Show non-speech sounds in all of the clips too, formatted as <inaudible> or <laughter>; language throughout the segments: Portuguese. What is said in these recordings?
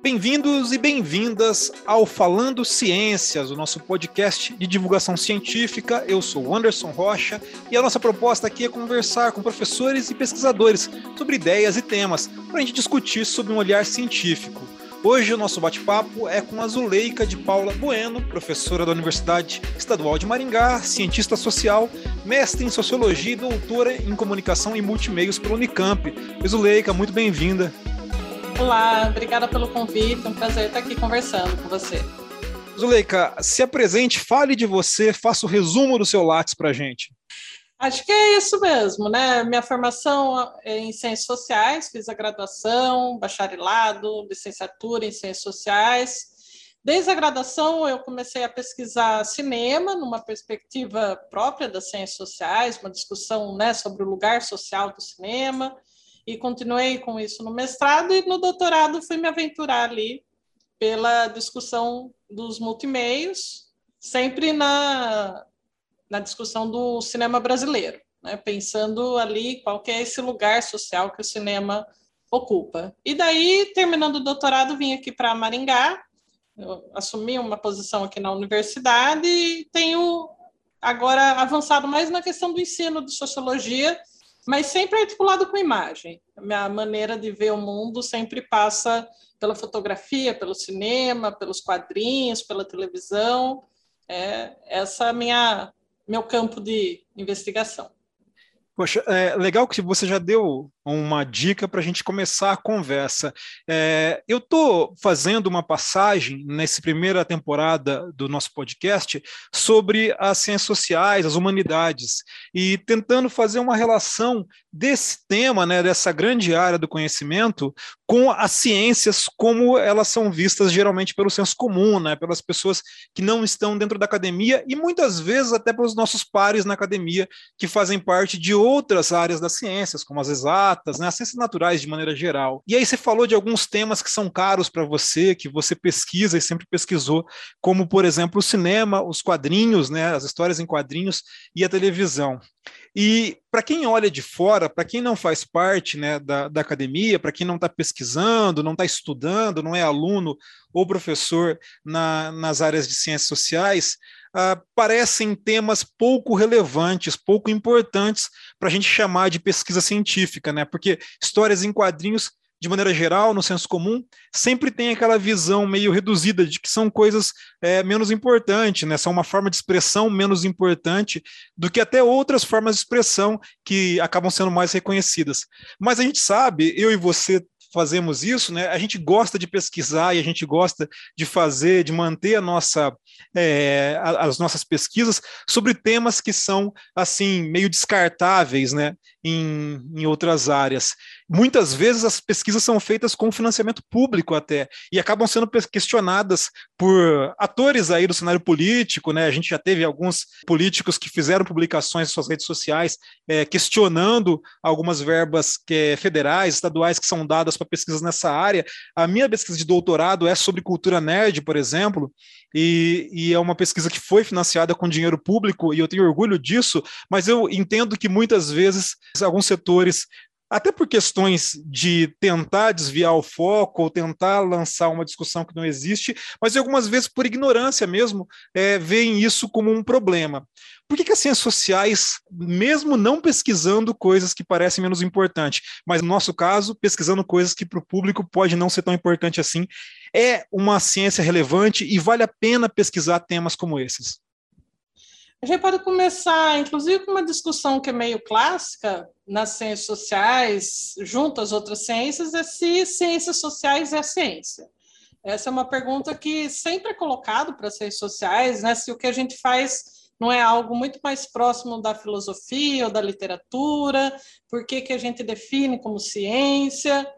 Bem-vindos e bem-vindas ao Falando Ciências, o nosso podcast de divulgação científica. Eu sou Anderson Rocha e a nossa proposta aqui é conversar com professores e pesquisadores sobre ideias e temas para a gente discutir sob um olhar científico. Hoje o nosso bate-papo é com a Zuleika de Paula Bueno, professora da Universidade Estadual de Maringá, cientista social, mestre em sociologia e doutora em comunicação e multimeios pela Unicamp. Zuleika, muito bem-vinda. Olá, obrigada pelo convite, é um prazer estar aqui conversando com você. Zuleika, se apresente, fale de você, faça o resumo do seu Lattes para a gente. Acho que é isso mesmo, né? Minha formação é em Ciências Sociais, fiz a graduação, bacharelado, licenciatura em Ciências Sociais. Desde a graduação, eu comecei a pesquisar cinema, numa perspectiva própria das ciências sociais, uma discussão né, sobre o lugar social do cinema e continuei com isso no mestrado e no doutorado fui me aventurar ali pela discussão dos multimeios, sempre na, na discussão do cinema brasileiro, né? pensando ali qual é esse lugar social que o cinema ocupa. E daí, terminando o doutorado, vim aqui para Maringá, assumi uma posição aqui na universidade e tenho agora avançado mais na questão do ensino de sociologia, mas sempre articulado com imagem. A minha maneira de ver o mundo sempre passa pela fotografia, pelo cinema, pelos quadrinhos, pela televisão. É, essa é minha meu campo de investigação. Poxa, é legal que você já deu uma dica para a gente começar a conversa. É, eu estou fazendo uma passagem nessa primeira temporada do nosso podcast sobre as ciências sociais, as humanidades, e tentando fazer uma relação desse tema, né, dessa grande área do conhecimento, com as ciências como elas são vistas geralmente pelo senso comum, né, pelas pessoas que não estão dentro da academia e muitas vezes até pelos nossos pares na academia que fazem parte de outras áreas das ciências, como as exatas né, as ciências naturais de maneira geral. E aí você falou de alguns temas que são caros para você, que você pesquisa e sempre pesquisou, como, por exemplo, o cinema, os quadrinhos, né, as histórias em quadrinhos e a televisão. E para quem olha de fora, para quem não faz parte né, da, da academia, para quem não está pesquisando, não está estudando, não é aluno ou professor na, nas áreas de ciências sociais, uh, parecem temas pouco relevantes, pouco importantes para a gente chamar de pesquisa científica, né? Porque histórias em quadrinhos de maneira geral, no senso comum, sempre tem aquela visão meio reduzida de que são coisas é, menos importantes, né? são uma forma de expressão menos importante do que até outras formas de expressão que acabam sendo mais reconhecidas. Mas a gente sabe, eu e você fazemos isso, né? A gente gosta de pesquisar e a gente gosta de fazer, de manter a nossa, é, as nossas pesquisas sobre temas que são assim meio descartáveis, né? Em, em outras áreas. Muitas vezes as pesquisas são feitas com financiamento público até e acabam sendo questionadas por atores aí do cenário político, né? A gente já teve alguns políticos que fizeram publicações em suas redes sociais é, questionando algumas verbas que, é, federais, estaduais que são dadas para pesquisas nessa área. A minha pesquisa de doutorado é sobre cultura nerd, por exemplo, e, e, é uma pesquisa que foi financiada com dinheiro público, e eu tenho orgulho disso, mas eu entendo que muitas vezes alguns setores até por questões de tentar desviar o foco ou tentar lançar uma discussão que não existe, mas algumas vezes por ignorância mesmo, é, veem isso como um problema. Por que, que as ciências sociais, mesmo não pesquisando coisas que parecem menos importantes, mas no nosso caso, pesquisando coisas que para o público pode não ser tão importante assim, é uma ciência relevante e vale a pena pesquisar temas como esses? A gente pode começar, inclusive, com uma discussão que é meio clássica nas ciências sociais, junto às outras ciências, é se ciências sociais é ciência. Essa é uma pergunta que sempre é colocada para as ciências sociais, né? Se o que a gente faz não é algo muito mais próximo da filosofia ou da literatura, por que, que a gente define como ciência?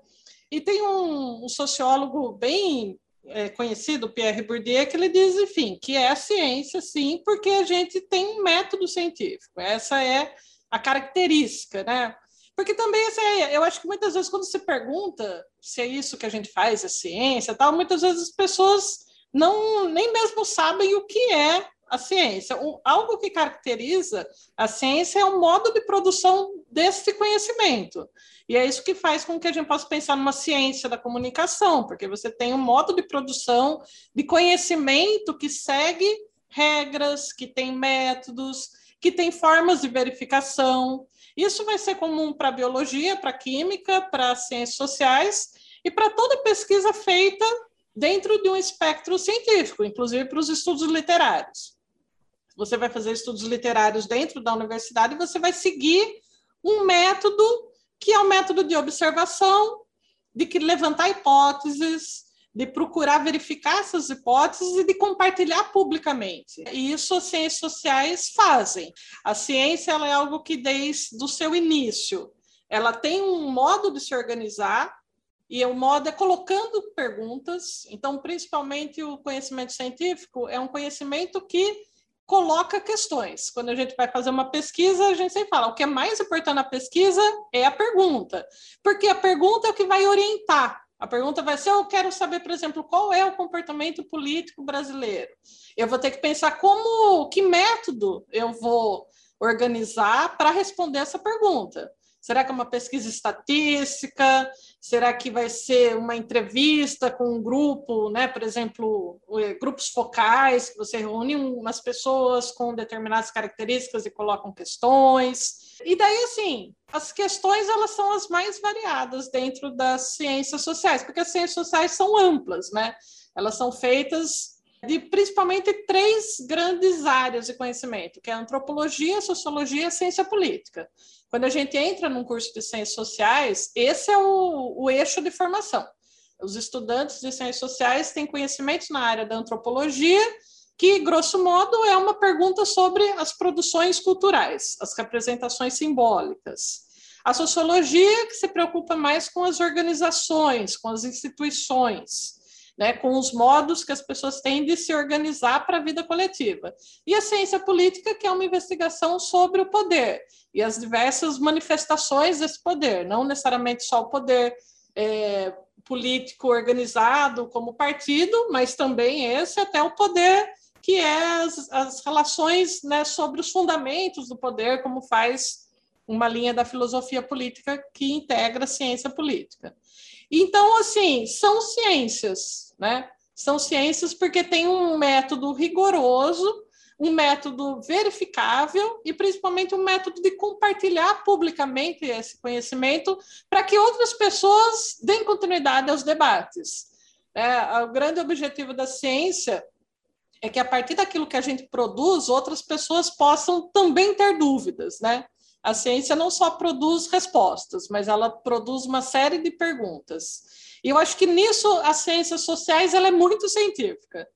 E tem um, um sociólogo bem é, conhecido, Pierre Bourdieu, que ele diz, enfim, que é a ciência, sim, porque a gente tem um método científico. Essa é a característica, né? Porque também, assim, eu acho que muitas vezes quando se pergunta se é isso que a gente faz, é ciência, tal, muitas vezes as pessoas não nem mesmo sabem o que é a ciência. Algo que caracteriza a ciência é o modo de produção desse conhecimento. E é isso que faz com que a gente possa pensar numa ciência da comunicação, porque você tem um modo de produção de conhecimento que segue regras, que tem métodos, que tem formas de verificação. Isso vai ser comum para a biologia, para a química, para as ciências sociais e para toda pesquisa feita dentro de um espectro científico, inclusive para os estudos literários. Você vai fazer estudos literários dentro da universidade e você vai seguir um método que é o um método de observação, de que levantar hipóteses, de procurar verificar essas hipóteses e de compartilhar publicamente. E isso as ciências sociais fazem. A ciência é algo que desde o seu início, ela tem um modo de se organizar e o modo é colocando perguntas. Então, principalmente o conhecimento científico é um conhecimento que coloca questões. Quando a gente vai fazer uma pesquisa, a gente sempre fala: o que é mais importante na pesquisa é a pergunta, porque a pergunta é o que vai orientar. A pergunta vai ser: eu quero saber, por exemplo, qual é o comportamento político brasileiro. Eu vou ter que pensar como, que método eu vou organizar para responder essa pergunta. Será que é uma pesquisa estatística? Será que vai ser uma entrevista com um grupo, né? por exemplo, eh, grupos focais, que você reúne umas pessoas com determinadas características e colocam questões? E daí, assim, as questões elas são as mais variadas dentro das ciências sociais, porque as ciências sociais são amplas, né? Elas são feitas de principalmente três grandes áreas de conhecimento, que é antropologia, sociologia e ciência política. Quando a gente entra num curso de ciências sociais, esse é o, o eixo de formação. Os estudantes de ciências sociais têm conhecimentos na área da antropologia, que, grosso modo, é uma pergunta sobre as produções culturais, as representações simbólicas. A sociologia, que se preocupa mais com as organizações, com as instituições né, com os modos que as pessoas têm de se organizar para a vida coletiva. E a ciência política, que é uma investigação sobre o poder e as diversas manifestações desse poder, não necessariamente só o poder é, político organizado como partido, mas também esse até o poder que é as, as relações né, sobre os fundamentos do poder, como faz uma linha da filosofia política que integra a ciência política. Então, assim, são ciências, né? São ciências porque tem um método rigoroso, um método verificável e principalmente um método de compartilhar publicamente esse conhecimento para que outras pessoas deem continuidade aos debates. É, o grande objetivo da ciência é que a partir daquilo que a gente produz, outras pessoas possam também ter dúvidas, né? A ciência não só produz respostas, mas ela produz uma série de perguntas. E eu acho que nisso as ciências sociais ela é muito científica.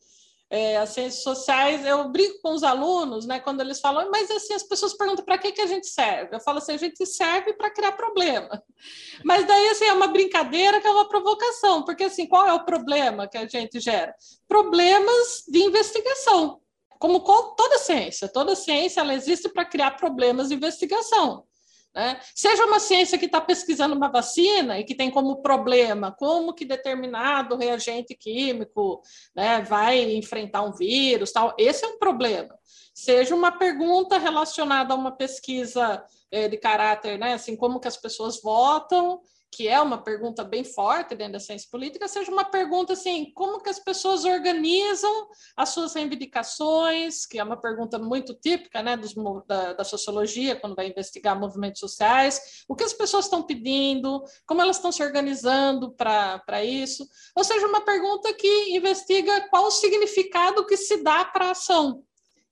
É, as ciências sociais, eu brinco com os alunos, né, quando eles falam, mas assim, as pessoas perguntam para que, que a gente serve? Eu falo assim, a gente serve para criar problema. <laughs> Mas daí, assim, é uma brincadeira que é uma provocação, porque assim, qual é o problema que a gente gera? Problemas de investigação como toda ciência, toda ciência ela existe para criar problemas de investigação. Né? Seja uma ciência que está pesquisando uma vacina e que tem como problema como que determinado reagente químico né, vai enfrentar um vírus, tal, esse é um problema. Seja uma pergunta relacionada a uma pesquisa eh, de caráter, né, assim como que as pessoas votam que é uma pergunta bem forte dentro da ciência política, seja uma pergunta assim, como que as pessoas organizam as suas reivindicações, que é uma pergunta muito típica né, dos, da, da, sociologia, quando vai investigar movimentos sociais, o que as pessoas estão pedindo, como elas estão se organizando para isso, ou seja, uma pergunta que investiga qual o significado que se dá para a ação,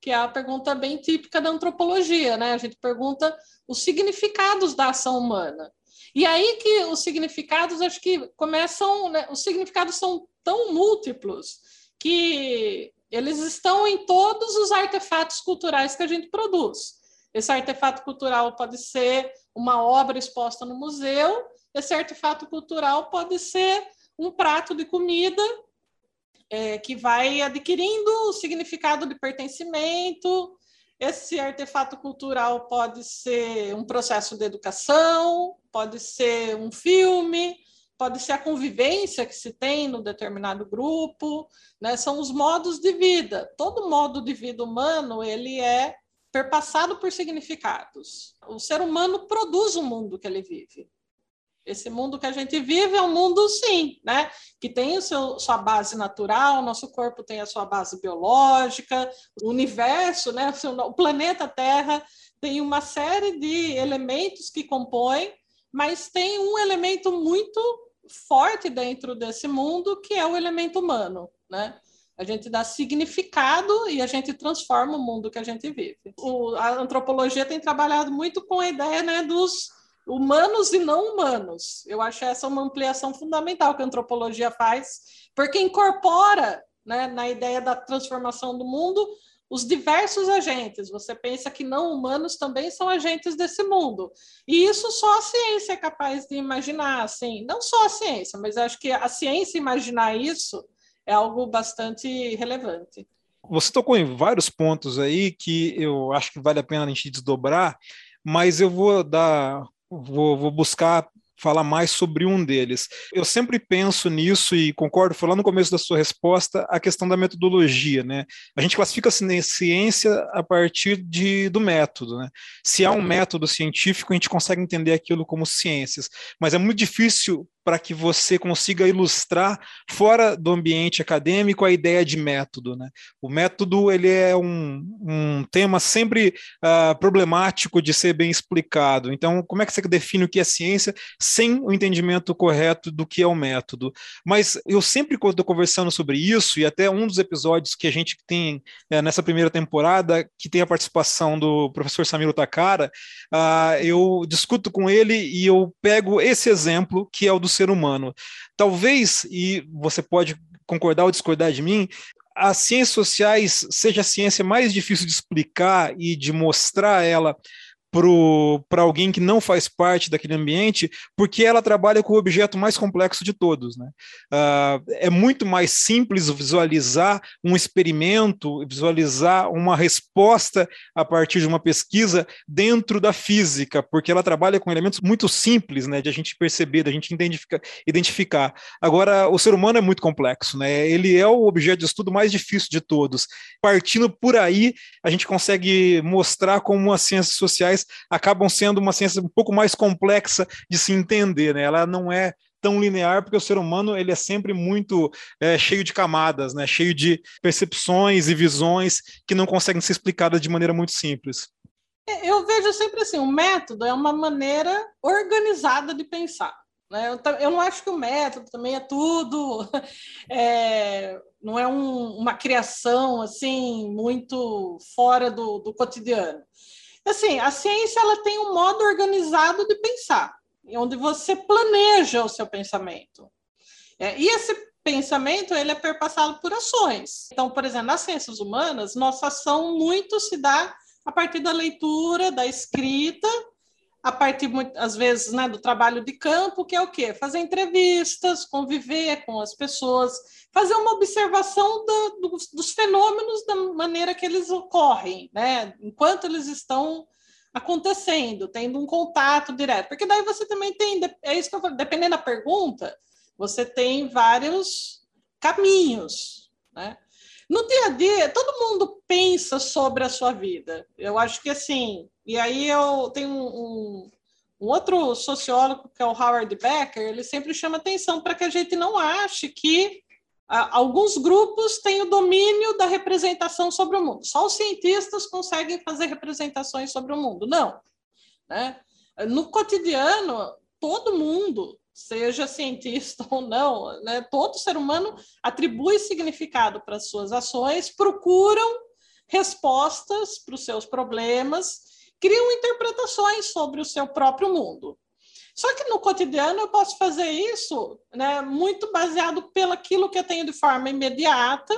que é a pergunta bem típica da antropologia, né? A gente pergunta os significados da ação humana. E aí que os significados, acho que começam, né, os significados são tão múltiplos que eles estão em todos os artefatos culturais que a gente produz. Esse artefato cultural pode ser uma obra exposta no museu, esse artefato cultural pode ser um prato de comida é, que vai adquirindo o significado de pertencimento, esse artefato cultural pode ser um processo de educação, pode ser um filme, pode ser a convivência que se tem no determinado grupo, né? São os modos de vida. Todo modo de vida humano ele é perpassado por significados. O ser humano produz o mundo que ele vive. Esse mundo que a gente vive é um mundo, sim, né? que tem o seu, sua base natural, nosso corpo tem a sua base biológica, o universo, né? o planeta Terra tem uma série de elementos que compõem, mas tem um elemento muito forte dentro desse mundo, que é o elemento humano. Né? A gente dá significado e a gente transforma o mundo que a gente vive. O, a antropologia tem trabalhado muito com a ideia né, dos humanos e não humanos. Eu acho essa uma ampliação fundamental que a antropologia faz, porque incorpora né, na ideia da transformação do mundo os diversos agentes. Você pensa que não humanos também são agentes desse mundo. E isso só a ciência é capaz de imaginar, assim, não só a ciência, mas acho que a ciência imaginar isso é algo bastante relevante. Você tocou em vários pontos aí que eu acho que vale a pena a gente desdobrar, mas eu vou dar vou, vou buscar falar mais sobre um deles. Eu sempre penso nisso e concordo, foi lá no começo da sua resposta, a questão da metodologia, né? A gente classifica a ciência a partir de, do método, né? Se há um método científico, a gente consegue entender aquilo como ciências, mas é muito difícil para que você consiga ilustrar fora do ambiente acadêmico a ideia de método. Né? O método ele é um, um tema sempre uh, problemático de ser bem explicado. Então, como é que você define o que é ciência sem o entendimento correto do que é o método? Mas eu sempre, quando estou conversando sobre isso, e até um dos episódios que a gente tem uh, nessa primeira temporada, que tem a participação do professor Samiro Takara, uh, eu discuto com ele e eu pego esse exemplo, que é o do ser humano. Talvez, e você pode concordar ou discordar de mim, as ciências sociais seja a ciência mais difícil de explicar e de mostrar ela para alguém que não faz parte daquele ambiente, porque ela trabalha com o objeto mais complexo de todos. Né? Uh, é muito mais simples visualizar um experimento, visualizar uma resposta a partir de uma pesquisa dentro da física, porque ela trabalha com elementos muito simples né, de a gente perceber, da gente identificar. identificar. Agora, o ser humano é muito complexo, né? ele é o objeto de estudo mais difícil de todos. Partindo por aí, a gente consegue mostrar como as ciências sociais acabam sendo uma ciência um pouco mais complexa de se entender, né? Ela não é tão linear porque o ser humano ele é sempre muito é, cheio de camadas, né? Cheio de percepções e visões que não conseguem ser explicadas de maneira muito simples. É, eu vejo sempre assim, o método é uma maneira organizada de pensar. Né? Eu, não acho que o método também é tudo, <laughs> é, não é um, uma criação assim muito fora do, do cotidiano. Assim, a ciência ela tem um modo organizado de pensar, onde você planeja o seu pensamento. É, e esse pensamento ele é perpassado por ações. Então, por exemplo, nas ciências humanas, nossa ação muito se dá a partir da leitura, da escrita a partir, às vezes, né, do trabalho de campo, que é o quê? Fazer entrevistas, conviver com as pessoas, fazer uma observação do, do, dos fenômenos da maneira que eles ocorrem, né? enquanto eles estão acontecendo, tendo um contato direto. Porque daí você também tem, é isso que eu falo, dependendo da pergunta, você tem vários caminhos, né? No dia a dia, todo mundo pensa sobre a sua vida. Eu acho que assim, e aí eu tenho um, um, outro sociólogo, que é o Howard Becker, ele sempre chama atenção para que a gente não ache que ah, alguns grupos têm o domínio da representação sobre o mundo. Só os cientistas conseguem fazer representações sobre o mundo. Não. Né? No cotidiano, todo mundo seja cientista <laughs> ou não, né? todo ser humano atribui significado para as suas ações, procuram respostas para os seus problemas, criam interpretações sobre o seu próprio mundo. Só que no cotidiano eu posso fazer isso né, muito baseado pelo aquilo que eu tenho de forma imediata,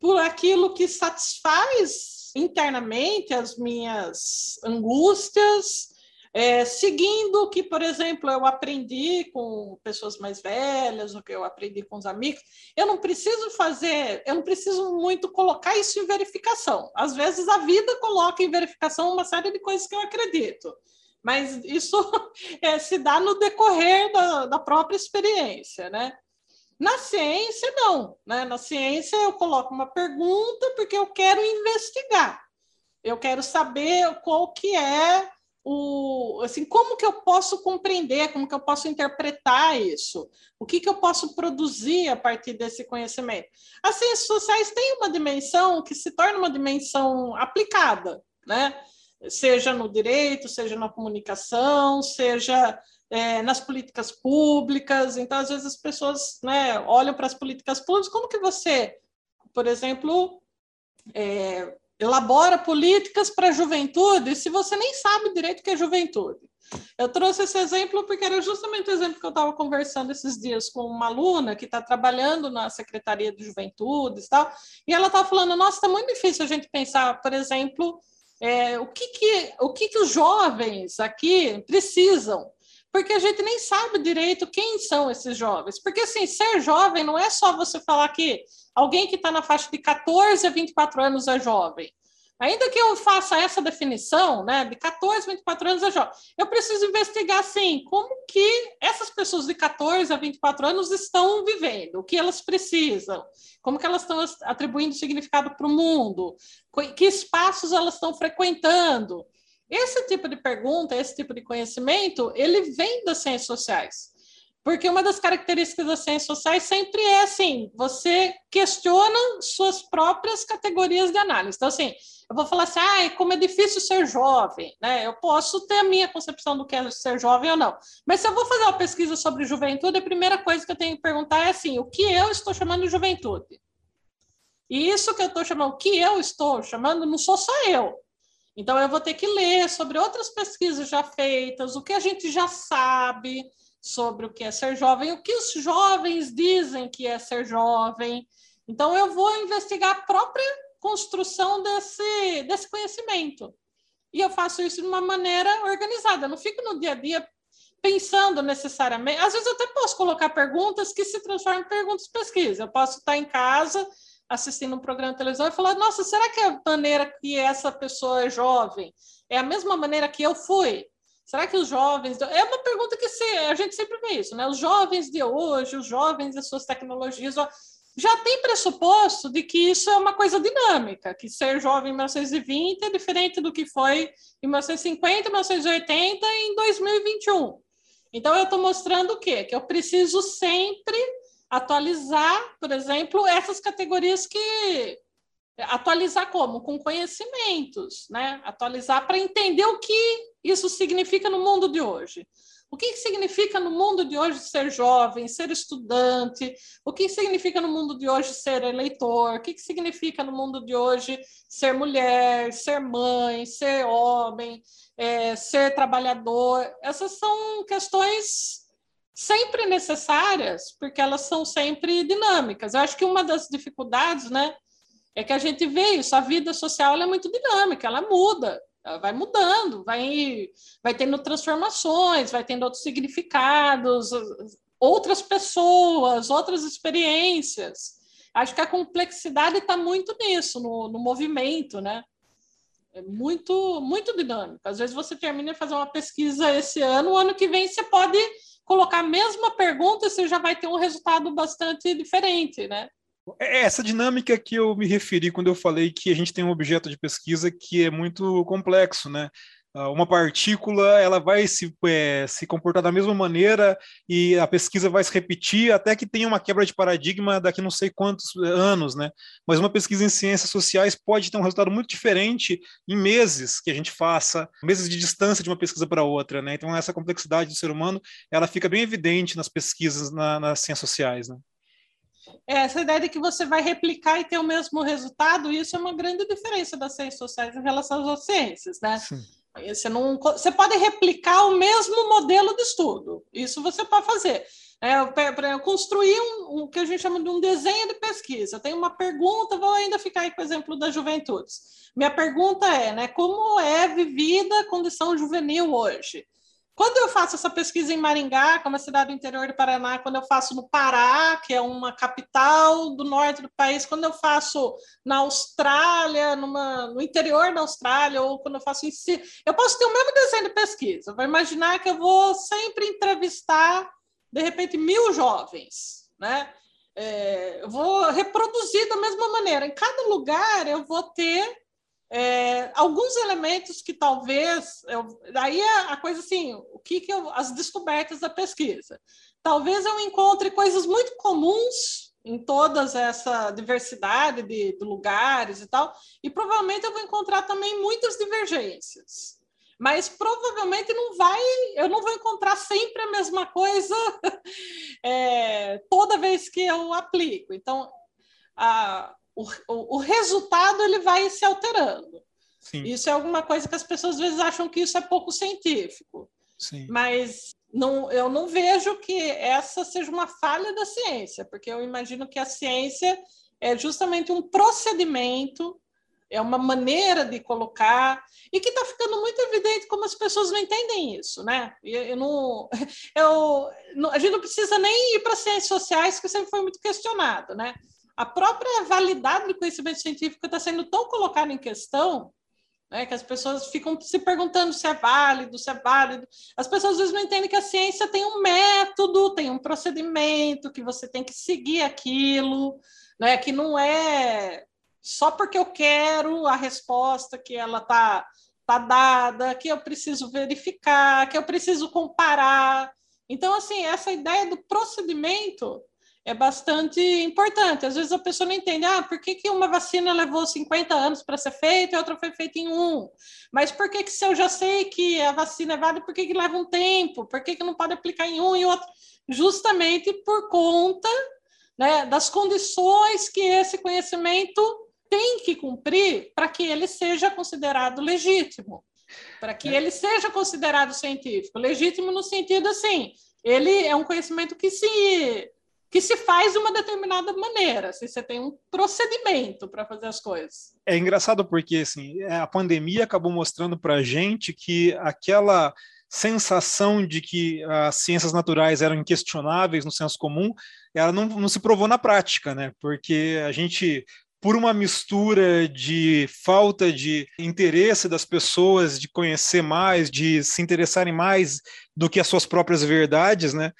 por aquilo que satisfaz internamente as minhas angústias, é, seguindo o que, por exemplo, eu aprendi com pessoas mais velhas, o que eu aprendi com os amigos, eu não preciso fazer, eu não preciso muito colocar isso em verificação. Às vezes a vida coloca em verificação uma série de coisas que eu acredito. mas isso <laughs> é, se dá no decorrer da, da própria experiência, né? Na ciência, não. Né? Na ciência, eu coloco uma pergunta porque eu quero investigar. Eu quero saber qual que é o, assim, como que eu posso compreender, como que eu posso interpretar isso, o que que eu posso produzir a partir desse conhecimento. As ciências sociais têm uma dimensão que se torna uma dimensão aplicada, né? Seja no direito, seja na comunicação, seja é, nas políticas públicas. Então, às vezes as pessoas né, olham para as políticas públicas, como que você, por exemplo, é, elabora políticas para a juventude se você nem sabe direito o que é juventude? Eu trouxe esse exemplo porque era justamente o exemplo que eu estava conversando esses dias com uma aluna que está trabalhando na Secretaria de Juventude e tal, e ela estava falando, nossa, está muito difícil a gente pensar, por exemplo, é, o, que, que, o que, que os jovens aqui precisam porque a gente nem sabe direito quem são esses jovens. Porque, assim, ser jovem não é só você falar que alguém que está na faixa de 14 a 24 anos é jovem. Ainda que eu faça essa definição, né, de 14 a 24 anos é jovem, eu preciso investigar, assim, como que essas pessoas de 14 a 24 anos estão vivendo, o que elas precisam, como que elas estão atribuindo significado para o mundo, que espaços elas estão frequentando. Esse tipo de pergunta, esse tipo de conhecimento, ele vem das ciências sociais. Porque uma das características das ciências sociais sempre é assim: você questiona suas próprias categorias de análise. Então, assim, eu vou falar assim, ah, como é difícil ser jovem, né? Eu posso ter a minha concepção do que é ser jovem ou não. Mas se eu vou fazer uma pesquisa sobre juventude, a primeira coisa que eu tenho que perguntar é assim: o que eu estou chamando de juventude? E isso que eu estou chamando, o que eu estou chamando, não sou só eu. Então, eu vou ter que ler sobre outras pesquisas já feitas, o que a gente já sabe sobre o que é ser jovem, o que os jovens dizem que é ser jovem. Então, eu vou investigar a própria construção desse, desse conhecimento. E eu faço isso de uma maneira organizada, eu não fico no dia a dia pensando necessariamente. Às vezes, eu até posso colocar perguntas que se transformam em perguntas de pesquisa. Eu posso estar em casa assistindo um programa de televisão e falar: nossa, será que a maneira que essa pessoa é jovem é a mesma maneira que eu fui? Será que os jovens. É uma pergunta que se, a gente sempre vê isso, né? Os jovens de hoje, os jovens das suas tecnologias, já tem pressuposto de que isso é uma coisa dinâmica, que ser jovem em 1920 é diferente do que foi em 1950, 1980 e em 2021. Então, eu estou mostrando o quê? Que eu preciso sempre atualizar, por exemplo, essas categorias que atualizar como com conhecimentos, né? Atualizar para entender o que isso significa no mundo de hoje. O que, significa no mundo de hoje ser jovem, ser estudante? O que significa no mundo de hoje ser eleitor? O que, que significa no mundo de hoje ser mulher, ser mãe, ser homem, é, ser trabalhador? Essas são questões sempre necessárias, porque elas são sempre dinâmicas. Eu acho que uma das dificuldades, né, é que a gente vê isso, a vida social é muito dinâmica, ela muda, ela vai mudando, vai, vai tendo transformações, vai tendo outros significados, outras pessoas, outras experiências. Acho que a complexidade está muito nisso, no, no movimento, né? É muito, muito dinâmico. Às vezes você termina de fazer uma pesquisa esse ano, o ano que vem você pode colocar a mesma pergunta, você já vai ter um resultado bastante diferente, né? É, é essa dinâmica que eu me referi quando eu falei que a gente tem um objeto de pesquisa que é muito complexo, né? Ah, uma partícula ela vai se, é, se comportar da mesma maneira e a pesquisa vai se repetir até que tenha uma quebra de paradigma daqui não sei quantos anos, né? Mas uma pesquisa em ciências sociais pode ter um resultado muito diferente em meses que a gente faça, meses de distância de uma pesquisa para outra, né? Então essa complexidade do ser humano ela fica bem evidente nas pesquisas na, nas ciências sociais, né? É, essa ideia de que você vai replicar e ter o mesmo resultado, isso é uma grande diferença das ciências sociais em relação às ciências, né? Sim você, não, você pode replicar o mesmo modelo de estudo, isso você pode fazer. É, para construir um, um, que a gente chama de um desenho de pesquisa. Tem uma pergunta, vou ainda ficar aí com o exemplo das juventudes. Minha pergunta é, né, como é vivida a condição juvenil hoje? Quando eu faço essa pesquisa em Maringá, que é uma cidade do interior do Paraná, quando eu faço no Pará, que é uma capital do norte do país, quando eu faço na Austrália, numa, no interior da Austrália, ou quando eu faço em si, eu posso ter o mesmo desenho de pesquisa. Eu vou imaginar que eu vou sempre entrevistar, de repente, mil jovens, né? É, eu vou reproduzir da mesma maneira. Em cada lugar eu vou ter é, alguns elementos que talvez eu, daí é a coisa assim o que, que eu, as descobertas da pesquisa. Talvez eu encontre coisas muito comuns em todas essa diversidade de, de lugares e tal e provavelmente eu vou encontrar também muitas divergências. Mas provavelmente não vai eu não vou encontrar sempre a mesma coisa <laughs> é, toda vez que eu aplico. Então a o, o, resultado ele vai se alterando. Sim. Isso é alguma coisa que as pessoas às vezes acham que isso é pouco científico. Sim. Mas não, eu não vejo que essa seja uma falha da ciência, porque eu imagino que a ciência é justamente um procedimento, é uma maneira de colocar, e que está ficando muito evidente como as pessoas não entendem isso, né? Eu, eu não, <laughs> eu, a gente não precisa nem ir para ciências sociais, que sempre foi muito questionado, né? A própria validade do conhecimento científico está sendo tão colocada em questão né, que as pessoas ficam se perguntando se é válido, se é válido. As pessoas às vezes não entendem que a ciência tem um método, tem um procedimento, que você tem que seguir aquilo, né, que não é só porque eu quero a resposta que ela está tá dada, que eu preciso verificar, que eu preciso comparar. Então, assim, essa ideia do procedimento é bastante importante. Às vezes a pessoa não entende, ah, por que, que uma vacina levou 50 anos para ser feita e outra foi feita em um? Mas por que, que se eu já sei que a vacina é válida, por que, que leva um tempo? Por que, que não pode aplicar em um e outro? Justamente por conta né, das condições que esse conhecimento tem que cumprir para que ele seja considerado legítimo, para que é. ele seja considerado científico. Legítimo no sentido assim, ele é um conhecimento que se que se faz de uma determinada maneira, assim, você tem um procedimento para fazer as coisas. É engraçado porque assim, é, a pandemia acabou mostrando para a gente que aquela sensação de que as ciências naturais eram inquestionáveis no senso comum, ela não, não se provou na prática, né? Porque a gente por uma mistura de falta de interesse das pessoas de conhecer mais, de se interessarem mais do que as suas próprias verdades, né?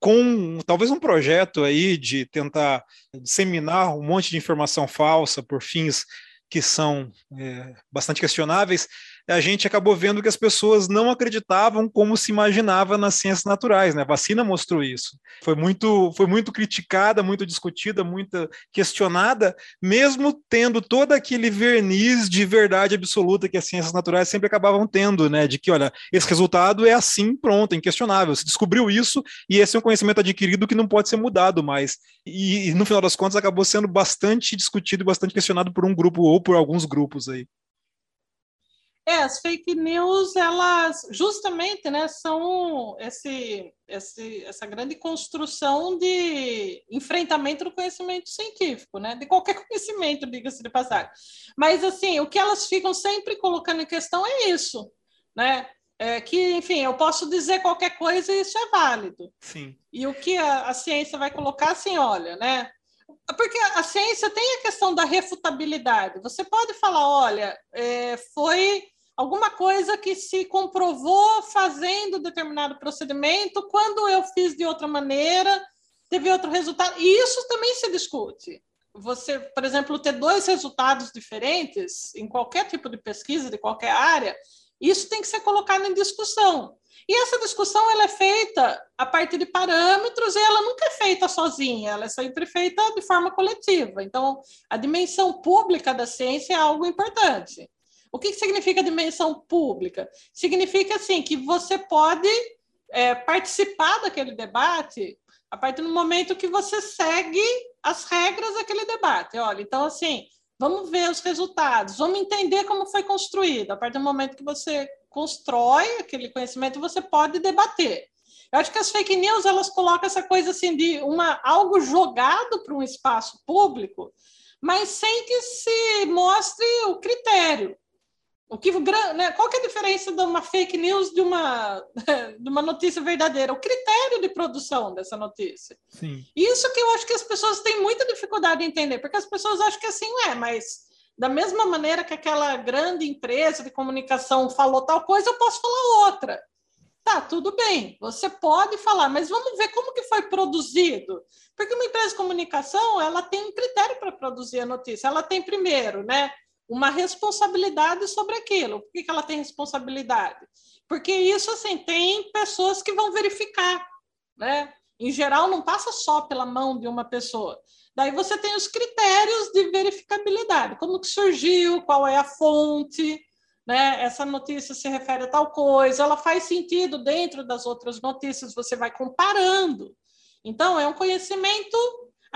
Com talvez um projeto aí de tentar disseminar um monte de informação falsa por fins que são é, bastante questionáveis, a gente acabou vendo que as pessoas não acreditavam como se imaginava nas ciências naturais, né? A vacina mostrou isso. Foi muito, foi muito criticada, muito discutida, muito questionada, mesmo tendo todo aquele verniz de verdade absoluta que as ciências naturais sempre acabavam tendo, né? De que, olha, esse resultado é assim, pronto, é inquestionável. Se descobriu isso e esse é um conhecimento adquirido que não pode ser mudado mais. E, e no final das contas acabou sendo bastante discutido e bastante questionado por um grupo ou por alguns grupos aí. É, as fake news, elas justamente né, são esse, esse, essa grande construção de enfrentamento do conhecimento científico, né? De qualquer <laughs> conhecimento, diga-se de passagem. Mas, assim, o que elas ficam sempre colocando em questão é isso, né? É que, enfim, eu posso dizer qualquer coisa e isso é válido. Sim. E o que a, a ciência vai colocar, assim, olha, né? Porque a ciência tem a questão da refutabilidade. Você pode falar, olha, é, foi alguma coisa que se comprovou fazendo determinado procedimento, quando eu fiz de outra maneira, teve outro resultado. E isso também se discute. Você, por exemplo, ter dois resultados diferentes em qualquer tipo de pesquisa, de qualquer área, isso tem que ser colocado em discussão. E essa discussão ela é feita a partir de parâmetros e ela nunca é feita sozinha, ela é sempre feita de forma coletiva. Então, a dimensão pública da ciência é algo importante. O que, significa dimensão pública? Significa assim que você pode é, participar daquele debate a partir do momento que você segue as regras daquele debate. Olha, então assim, vamos ver os resultados, vamos entender como foi construído. A partir do momento que você constrói aquele conhecimento, você pode debater. Eu acho que as fake news elas colocam essa coisa assim de uma algo jogado para um espaço público, mas sem que se mostre o critério. O que, né, qual que é a diferença de uma fake news de uma, <laughs> de uma notícia verdadeira? O critério de produção dessa notícia. Sim. Isso que eu acho que as pessoas têm muita dificuldade em entender, porque as pessoas acham que assim é, mas da mesma maneira que aquela grande empresa de comunicação falou tal coisa, eu posso falar outra. Tá, tudo bem, você pode falar, mas vamos ver como que foi produzido. Porque uma empresa de comunicação, ela tem um critério para produzir a notícia. Ela tem primeiro, né, uma responsabilidade sobre aquilo. Por que, que ela tem responsabilidade? Porque isso, assim, tem pessoas que vão verificar, né? Em geral, não passa só pela mão de uma pessoa. Daí você tem os critérios de verificabilidade, como que surgiu, qual é a fonte, né? Essa notícia se refere a tal coisa, ela faz sentido dentro das outras notícias, você vai comparando. Então, é um conhecimento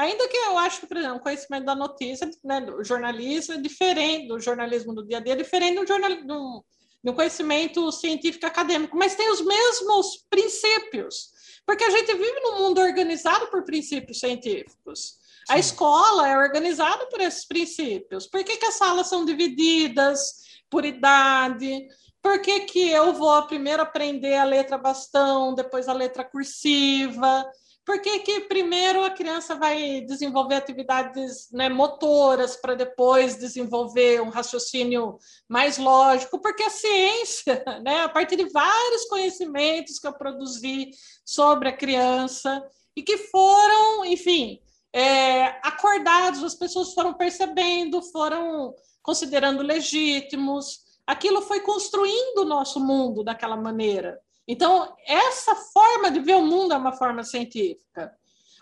Ainda que eu acho que, por exemplo, o conhecimento da notícia, né, do jornalismo é diferente do jornalismo do dia a dia, é diferente do, jornal, do, do conhecimento científico acadêmico, mas tem os mesmos princípios, porque a gente vive num mundo organizado por princípios científicos. Sim. A escola é organizada por esses princípios. Por que, que as salas são divididas por idade? Por que, que eu vou primeiro aprender a letra bastão, depois a letra cursiva? Por que, que primeiro a criança vai desenvolver atividades né, motoras para depois desenvolver um raciocínio mais lógico? Porque a ciência, <laughs> né, a partir de vários conhecimentos que eu produzi sobre a criança e que foram, enfim, é, acordados, as pessoas foram percebendo, foram considerando legítimos. Aquilo foi construindo o nosso mundo daquela maneira. Então, essa forma de ver o mundo é uma forma científica.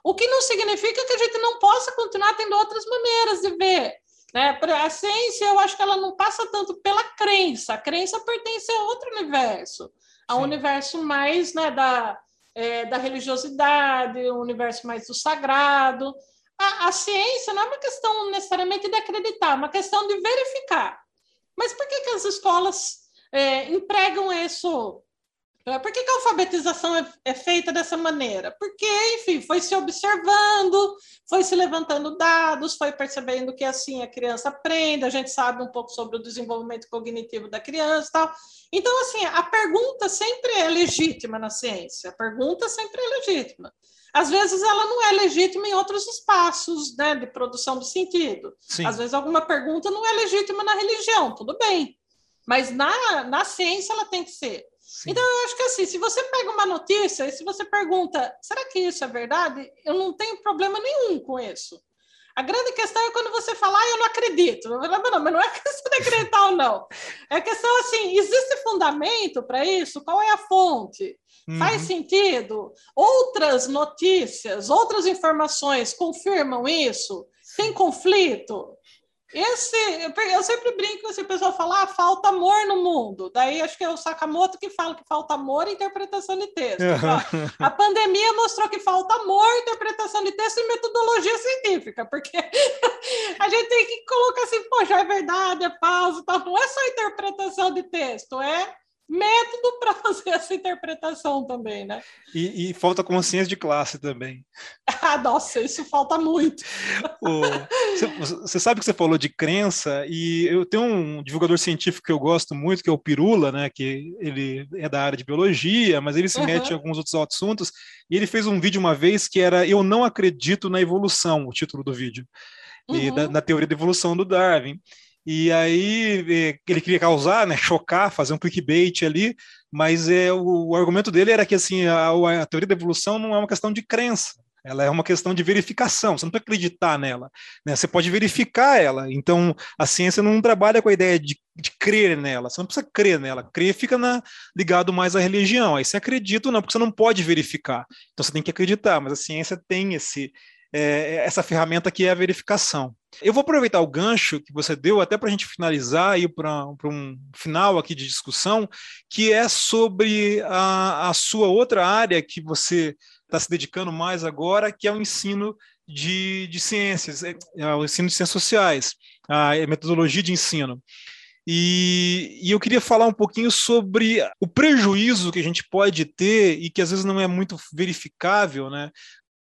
O que não significa que a gente não possa continuar tendo outras maneiras de ver. Né? A ciência, eu acho que ela não passa tanto pela crença. A crença pertence a outro universo, a um universo mais né, da, é, da religiosidade, um universo mais do sagrado. A, a, ciência não é uma questão necessariamente de acreditar, é uma questão de verificar. Mas por que, que as escolas é, empregam isso por que, que a alfabetização é, é, feita dessa maneira? Porque, enfim, foi se observando, foi se levantando dados, foi percebendo que assim a criança aprende, a gente sabe um pouco sobre o desenvolvimento cognitivo da criança e tal. Então, assim, a pergunta sempre é legítima na ciência, a pergunta sempre é legítima. Às vezes ela não é legítima em outros espaços né, de produção de sentido. Sim. Às vezes alguma pergunta não é legítima na religião, tudo bem. Mas na, na ciência ela tem que ser. Sim. Então, eu acho que assim, se você pega uma notícia e se você pergunta, será que isso é verdade? Eu não tenho problema nenhum com isso. A grande questão é quando você fala, ah, eu não acredito. Eu falo, não, mas não é <laughs> questão de acreditar ou não. É questão assim, existe fundamento para isso? Qual é a fonte? Uhum. Faz sentido? Outras notícias, outras informações confirmam isso? Tem conflito? Esse, eu sempre brinco assim, o pessoal fala, ah, falta amor no mundo. Daí acho que é o Sakamoto que fala que falta amor e interpretação de texto. Uhum. A pandemia mostrou que falta amor, interpretação de texto e metodologia científica, porque <laughs> a gente tem que colocar assim, poxa, é verdade, é falso, tá? não é só interpretação de texto, é método para <laughs> fazer essa interpretação também, né? E, e, falta consciência de classe também. <laughs> ah, nossa, isso falta muito. Você sabe que você falou de crença, e eu tenho um divulgador científico que eu gosto muito, que é o Pirula, né? Que ele é da área de biologia, mas ele se uhum. mete em alguns outros assuntos, e ele fez um vídeo uma vez que era Eu não acredito na evolução, o título do vídeo. Uhum. E da, na teoria da evolução do Darwin. E aí eh, ele queria causar, né, chocar, fazer um clickbait ali, mas é, o, o argumento dele era que assim a, a, teoria da evolução não é uma questão de crença, ela é uma questão de verificação, você não precisa acreditar nela, né? você pode verificar ela. Então, a ciência não trabalha com a ideia de, de crer nela, você não precisa crer nela. Crer fica na, ligado mais à religião. Aí você acredita ou não, porque você não pode verificar. Então, você tem que acreditar, mas a ciência tem esse, é, essa ferramenta que é a verificação. Eu vou aproveitar o gancho que você deu até para a gente finalizar e para um final aqui de discussão, que é sobre a, a sua outra área que você está se dedicando mais agora, que é o ensino de, de ciências, é, é o ensino de ciências sociais, a metodologia de ensino. E, e, eu queria falar um pouquinho sobre o prejuízo que a gente pode ter e que às vezes não é muito verificável, né?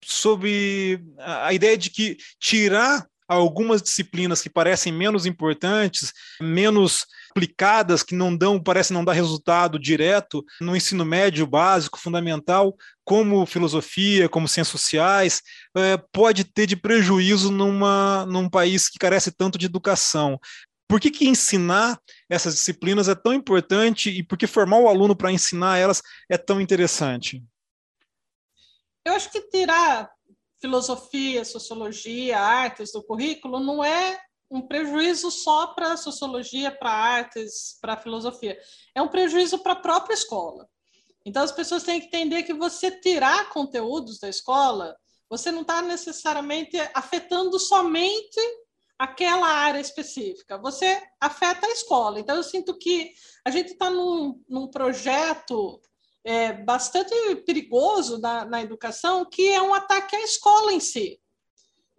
Sobre a ideia de que tirar algumas disciplinas que parecem menos importantes, menos aplicadas, que não dão, parece não dar resultado direto no ensino médio básico, fundamental, como filosofia, como ciências sociais, é, pode ter de prejuízo numa, num país que carece tanto de educação. Por que, que ensinar essas disciplinas é tão importante e por que formar o aluno para ensinar elas é tão interessante? Eu acho que tirar filosofia, sociologia, artes do currículo não é um prejuízo só para a sociologia, para artes, para filosofia. É um prejuízo para a própria escola. Então, as pessoas têm que entender que você tirar conteúdos da escola, você não está necessariamente afetando somente aquela área específica, você afeta a escola. Então, eu sinto que a gente está num, num projeto é, bastante perigoso na, na educação, que é um ataque à escola em si.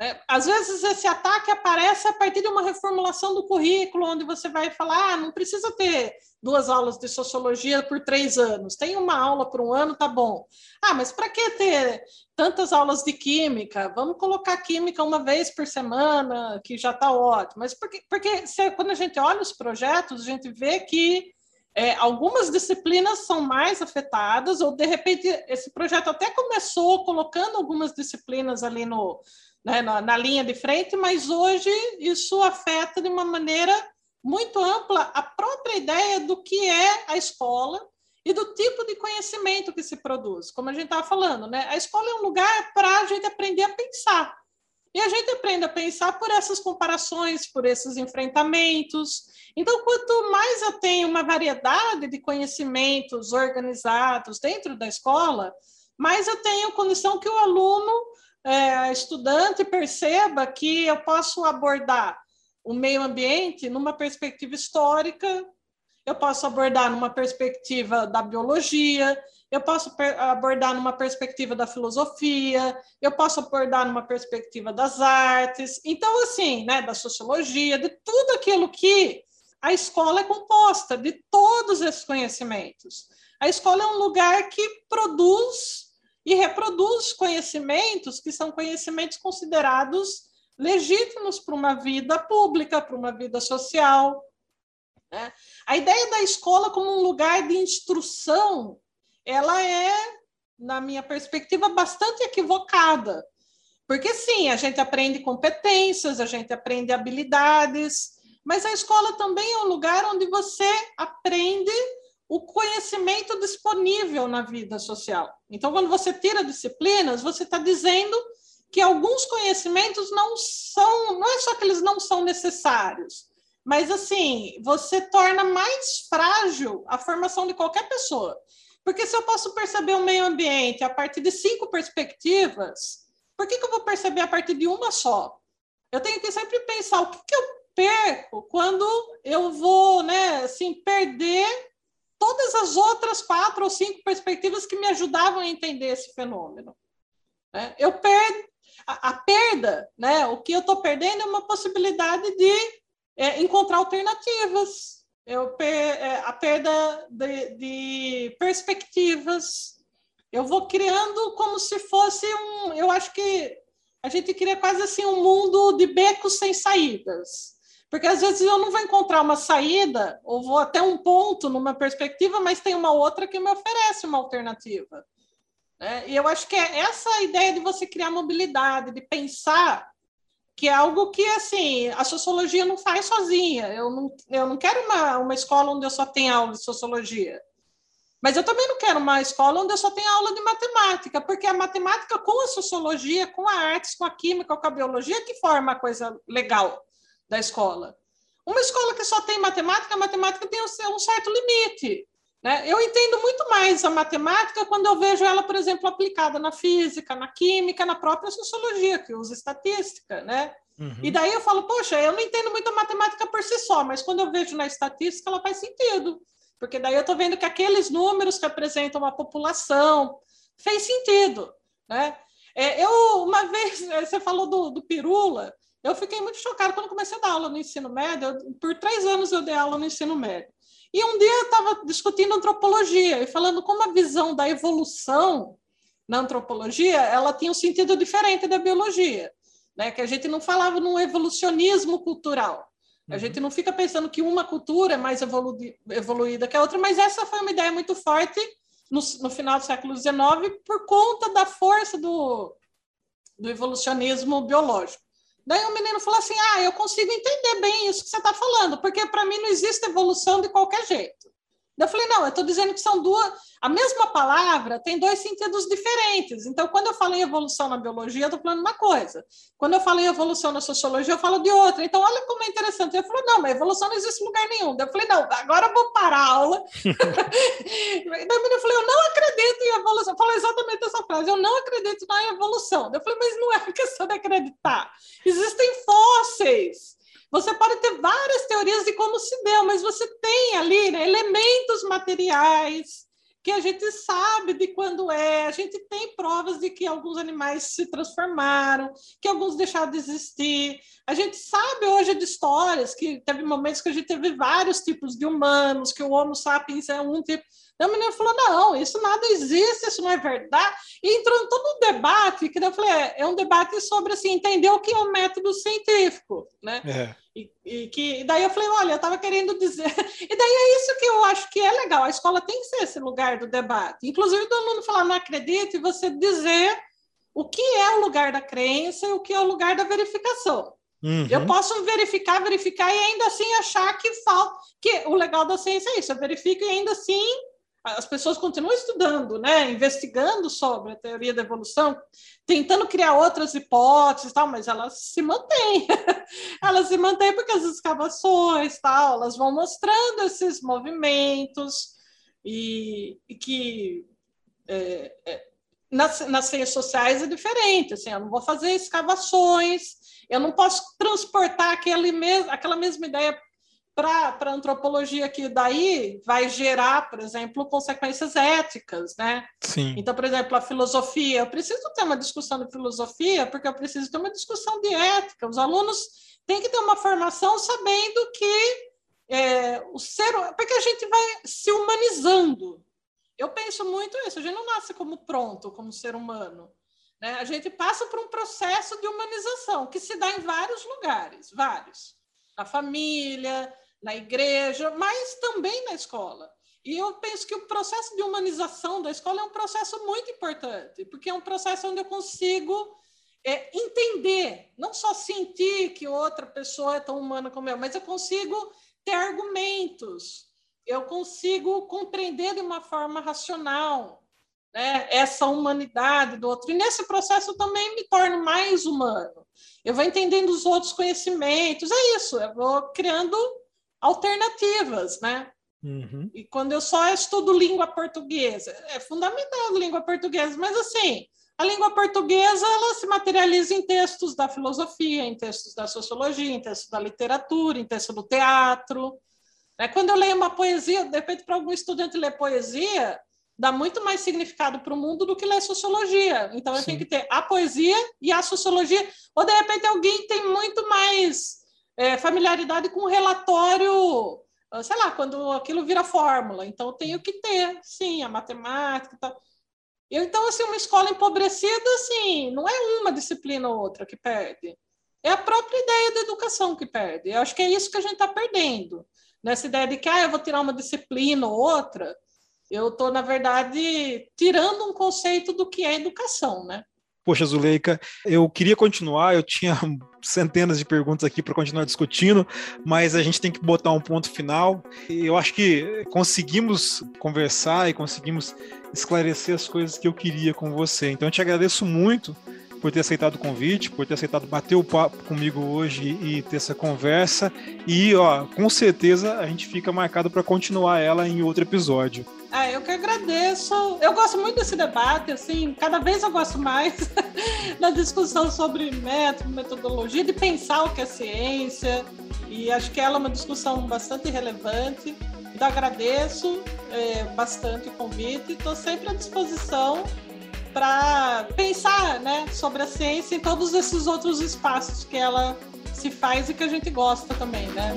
É, às vezes esse ataque aparece a partir de uma reformulação do currículo, onde você vai falar, ah, não precisa ter duas aulas de sociologia por três anos, tem uma aula por um ano, tá bom. Ah, mas para que ter tantas aulas de química? Vamos colocar química uma vez por semana, que já está ótimo. Mas porque, porque se, quando a gente olha os projetos, a gente vê que é, algumas disciplinas são mais afetadas, ou de repente esse projeto até começou colocando algumas disciplinas ali no, né, na, na linha de frente, mas hoje isso afeta de uma maneira muito ampla a própria ideia do que é a escola e do tipo de conhecimento que se produz. Como a gente estava falando, né? A escola é um lugar para a gente aprender a pensar. E a gente aprende a pensar por essas comparações, por esses enfrentamentos. Então, quanto mais eu tenho uma variedade de conhecimentos organizados dentro da escola, mais eu tenho condição que o aluno, é, estudante, perceba que eu posso abordar o meio ambiente numa perspectiva histórica, eu posso abordar numa perspectiva da biologia, eu posso abordar numa perspectiva da filosofia, eu posso abordar numa perspectiva das artes, então, assim, né, da sociologia, de tudo aquilo que a escola é composta, de todos esses conhecimentos. A escola é um lugar que produz e reproduz conhecimentos que são conhecimentos considerados legítimos para uma vida pública, para uma vida social. Né? A ideia da escola como um lugar de instrução ela é, na minha perspectiva, bastante equivocada. Porque, sim, a gente aprende competências, a gente aprende habilidades, mas a escola também é um lugar onde você aprende o conhecimento disponível na vida social. Então, quando você tira disciplinas, você está dizendo que alguns conhecimentos não são, não é só que eles não são necessários, mas assim, você torna mais frágil a formação de qualquer pessoa. Porque se eu posso perceber o meio ambiente a partir de cinco perspectivas, por que, que eu vou perceber a partir de uma só? Eu tenho que sempre pensar o que, que eu perco quando eu vou, né, assim, perder todas as outras quatro ou cinco perspectivas que me ajudavam a entender esse fenômeno. Né? Eu perdo a, a, perda, né? O que eu estou perdendo é uma possibilidade de é, encontrar alternativas, eu, é, a perda de, de perspectivas. Eu vou criando como se fosse um. Eu acho que a gente cria quase assim um mundo de becos sem saídas. Porque às vezes eu não vou encontrar uma saída, ou vou até um ponto numa perspectiva, mas tem uma outra que me oferece uma alternativa. Né? E eu acho que é essa ideia de você criar mobilidade, de pensar que é algo que, assim, a sociologia não faz sozinha. Eu não, eu não quero uma, uma escola onde eu só tenha aula de sociologia. Mas eu também não quero uma escola onde eu só tenha aula de matemática, porque a matemática com a sociologia, com a artes, com a química, com a biologia, que forma a coisa legal da escola. Uma escola que só tem matemática, a matemática tem um certo limite. Né? Eu entendo muito mais a matemática quando eu vejo ela, por exemplo, aplicada na física, na química, na própria sociologia, que usa estatística. Né? Uhum. E daí eu falo, poxa, eu não entendo muito a matemática por si só, mas quando eu vejo na estatística, ela faz sentido. Porque daí eu estou vendo que aqueles números representam a população, fez sentido. Né? É, eu, uma <laughs> vez, você falou do, do pirula, eu fiquei muito chocada quando comecei a dar aula no ensino médio. Eu, por três anos eu dei aula no ensino médio. E um dia eu estava discutindo antropologia e falando como a visão da evolução na antropologia ela tinha um sentido diferente da biologia. né? Que a gente não falava num evolucionismo cultural. A uhum. gente não fica pensando que uma cultura é mais evolu evoluída que a outra, mas essa foi uma ideia muito forte no, no final do século XIX por conta da força do, do evolucionismo biológico. Daí o menino falou assim: Ah, eu consigo entender bem isso que você está falando, porque para mim não existe evolução de qualquer jeito. Eu falei, não, eu estou dizendo que são duas. A mesma palavra tem dois sentidos diferentes. Então, quando eu falo em evolução na biologia, eu estou falando uma coisa. Quando eu falo em evolução na sociologia, eu falo de outra. Então, olha como é interessante. Ele falou, não, mas evolução não existe em lugar nenhum. Eu falei, não, agora eu vou parar a aula. <laughs> Daí o menino falou, eu não acredito em evolução. Falou exatamente essa frase, eu não acredito na evolução. Eu falei, mas não é <laughs> questão de acreditar. Existem fósseis você pode ter várias teorias de como se deu, mas você tem ali né, elementos materiais que a gente sabe de quando é, a gente tem provas de que alguns animais se transformaram, que alguns deixaram de existir. A gente sabe hoje de histórias que teve momentos que a gente teve vários tipos de humanos, que o Homo sapiens é um tipo. E a menina falou: não, isso nada existe, isso não é verdade. E entrou todo um debate, que eu falei: é, é um debate sobre assim, entender o que é o método científico, né? É. E, e, que e daí eu falei: olha, eu estava querendo dizer. <laughs> E daí é isso que eu acho que é legal. A escola tem que ser esse lugar do debate. Inclusive, do aluno falar: não acredito, e você dizer o que é o lugar da crença e o que é o lugar da verificação. Uhum. Eu posso verificar, verificar e ainda assim achar que falta. Que o legal da ciência é isso, eu verifico e ainda assim as pessoas continuam estudando, né, investigando sobre a teoria da evolução, tentando criar outras hipóteses, tal, mas elas se mantêm. <laughs> elas se mantêm porque as escavações, tal, elas vão mostrando esses movimentos e, e que é, é, nas, nas ciências sociais é diferente. Assim, eu não vou fazer escavações, eu não posso transportar aquele mes aquela mesma ideia para a antropologia que daí vai gerar, por exemplo, consequências éticas, né? Sim. Então, por exemplo, a filosofia, eu preciso ter uma discussão de filosofia porque eu preciso ter uma discussão de ética. Os alunos têm que ter uma formação sabendo que é, o ser, porque a gente vai se humanizando. Eu penso muito isso. A gente não nasce como pronto, como ser humano. Né? A gente passa por um processo de humanização que se dá em vários lugares, vários. Na família, na igreja, mas também na escola. E eu penso que o processo de humanização da escola é um processo muito importante, porque é um processo onde eu consigo é, entender, não só sentir que outra pessoa é tão humana como eu, mas eu consigo ter argumentos, eu consigo compreender de uma forma racional né, essa humanidade do outro. E nesse processo eu também me torno mais humano. Eu vou entendendo os outros conhecimentos, é isso, eu vou criando alternativas, né? Uhum. E quando eu só estudo língua portuguesa, é fundamental a língua portuguesa, mas assim, a língua portuguesa ela se materializa em textos da filosofia, em textos da sociologia, em textos da literatura, em textos do teatro. Né? Quando eu leio uma poesia, de repente, para algum estudante ler poesia, dá muito mais significado para o mundo do que ler sociologia. Então, eu Sim. tenho que ter a poesia e a sociologia, ou de repente alguém tem muito mais é, familiaridade com relatório, ah, sei lá, quando aquilo vira fórmula. Então, eu tenho que ter, sim, a matemática e tal. Então, assim, uma escola empobrecida, assim, não é uma disciplina ou outra que perde. É a própria ideia da educação que perde. Eu acho que é isso que a gente está perdendo. Nessa ideia de que, ah, eu vou tirar uma disciplina ou outra, eu estou, na verdade, tirando um conceito do que é educação, né? Poxa, Zuleika, eu queria continuar, eu tinha <laughs> centenas de perguntas aqui para continuar discutindo, mas a gente tem que botar um ponto final. Eu acho que conseguimos conversar e conseguimos esclarecer as coisas que eu queria com você. Então eu te agradeço muito por ter aceitado o convite, por ter aceitado bater o papo comigo hoje e ter essa conversa. E, ó, com certeza a gente fica marcado para continuar ela em outro episódio. Agradeço. Eu gosto muito desse debate, assim, cada vez eu gosto mais <laughs> da discussão sobre método, metodologia, de pensar o que é ciência. E acho que ela é uma discussão bastante relevante. Então, agradeço é, bastante o convite. Estou sempre à disposição para pensar né, sobre a ciência em todos esses outros espaços que ela se faz e que a gente gosta também, né?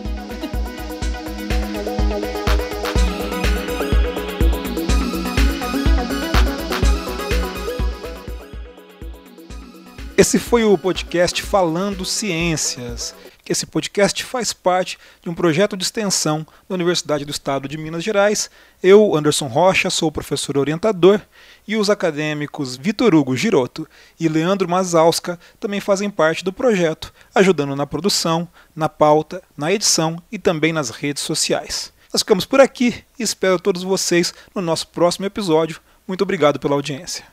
Esse foi o podcast Falando Ciências. Esse podcast faz parte de um projeto de extensão da Universidade do Estado de Minas Gerais. Eu, Anderson Rocha, sou professor orientador e os acadêmicos Vitor Hugo Giroto e Leandro Mazalska também fazem parte do projeto, ajudando na produção, na pauta, na edição e também nas redes sociais. Nós ficamos por aqui e espero todos vocês no nosso próximo episódio. Muito obrigado pela audiência.